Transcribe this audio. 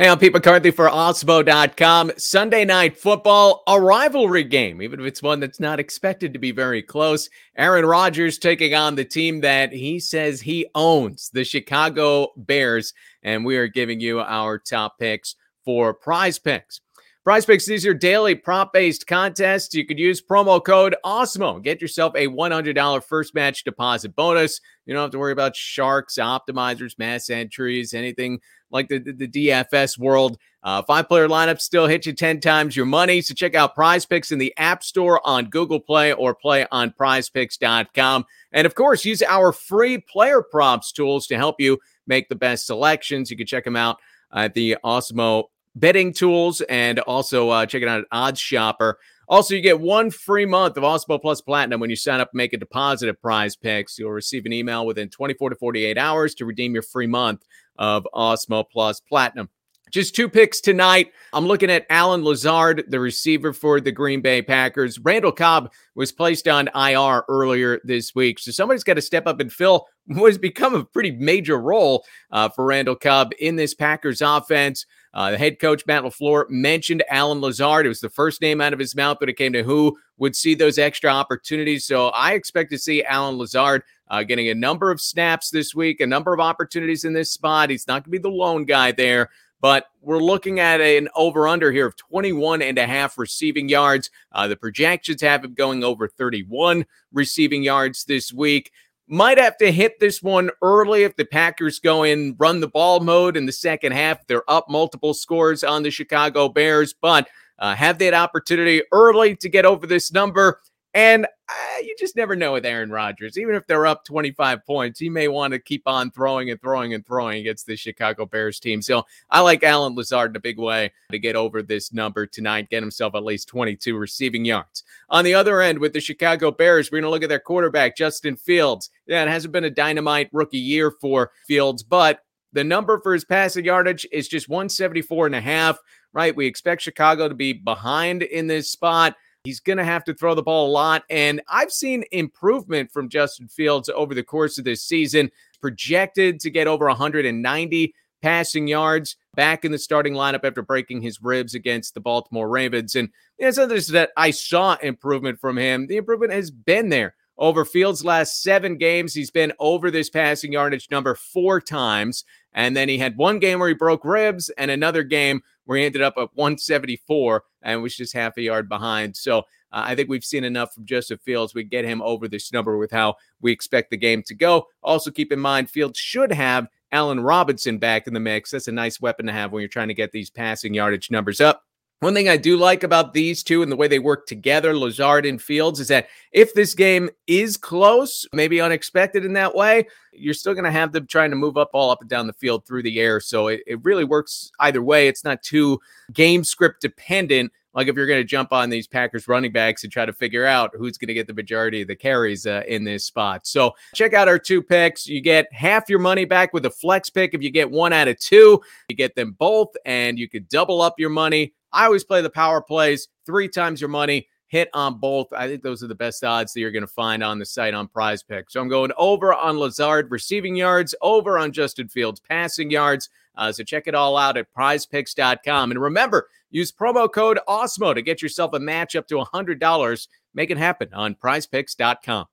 Hey, I'm Pete McCarthy for Awesemo.com. Sunday night football, a rivalry game, even if it's one that's not expected to be very close. Aaron Rodgers taking on the team that he says he owns, the Chicago Bears. And we are giving you our top picks for prize picks. Prize Picks, these are daily prop based contests. You could use promo code AWESEMO. Get yourself a $100 first match deposit bonus. You don't have to worry about sharks, optimizers, mass entries, anything like the, the, the DFS world. Uh, five player lineups still hit you 10 times your money. So check out Prize Picks in the App Store on Google Play or play on prizepicks.com. And of course, use our free player props tools to help you make the best selections. You can check them out at the Awesemo betting tools and also uh, check it out at Odds Shopper. Also, you get one free month of Awesemo Plus Platinum when you sign up and make a deposit at Prize Picks. You'll receive an email within 24 to 48 hours to redeem your free month of Awesemo Plus Platinum. Just two picks tonight. I'm looking at Allen Lazard, the receiver for the Green Bay Packers. Randall Cobb was placed on IR earlier this week. So somebody's got to step up and fill what has become a pretty major role uh, for Randall Cobb in this Packers offense. Uh, the head coach, Matt LaFleur, mentioned Allen Lazard. It was the first name out of his mouth when it came to who would see those extra opportunities. So I expect to see Allen Lazard uh, getting a number of snaps this week, a number of opportunities in this spot. He's not going to be the lone guy there but we're looking at an over under here of 21 and a half receiving yards. Uh, the projections have him going over 31 receiving yards this week. Might have to hit this one early if the Packers go in run the ball mode in the second half. They're up multiple scores on the Chicago Bears, but uh, have that opportunity early to get over this number. And Eh, you just never know with Aaron Rodgers. Even if they're up 25 points, he may want to keep on throwing and throwing and throwing against the Chicago Bears team. So I like Allen Lazard in a big way to get over this number tonight, get himself at least 22 receiving yards. On the other end, with the Chicago Bears, we're going to look at their quarterback, Justin Fields. Yeah, it hasn't been a dynamite rookie year for Fields, but the number for his passing yardage is just 174 and a half, right? We expect Chicago to be behind in this spot. He's going to have to throw the ball a lot. And I've seen improvement from Justin Fields over the course of this season, projected to get over 190 passing yards back in the starting lineup after breaking his ribs against the Baltimore Ravens. And not just that I saw improvement from him, the improvement has been there. Over Fields' last seven games, he's been over this passing yardage number four times. And then he had one game where he broke ribs and another game he ended up at 174 and was just half a yard behind. So uh, I think we've seen enough from Joseph Fields. We get him over this number with how we expect the game to go. Also, keep in mind, Fields should have Allen Robinson back in the mix. That's a nice weapon to have when you're trying to get these passing yardage numbers up. One thing I do like about these two and the way they work together, Lazard and Fields, is that if this game is close, maybe unexpected in that way, you're still going to have them trying to move up all up and down the field through the air. So it, it really works either way. It's not too game script dependent. Like if you're going to jump on these Packers running backs and try to figure out who's going to get the majority of the carries uh, in this spot. So check out our two picks. You get half your money back with a flex pick. If you get one out of two, you get them both and you could double up your money I always play the power plays, three times your money, hit on both. I think those are the best odds that you're going to find on the site on prize pick. So I'm going over on Lazard receiving yards, over on Justin Fields passing yards. Uh, so check it all out at prizepicks.com. And remember, use promo code AWESEMO to get yourself a match up to $100. Make it happen on prizepicks.com.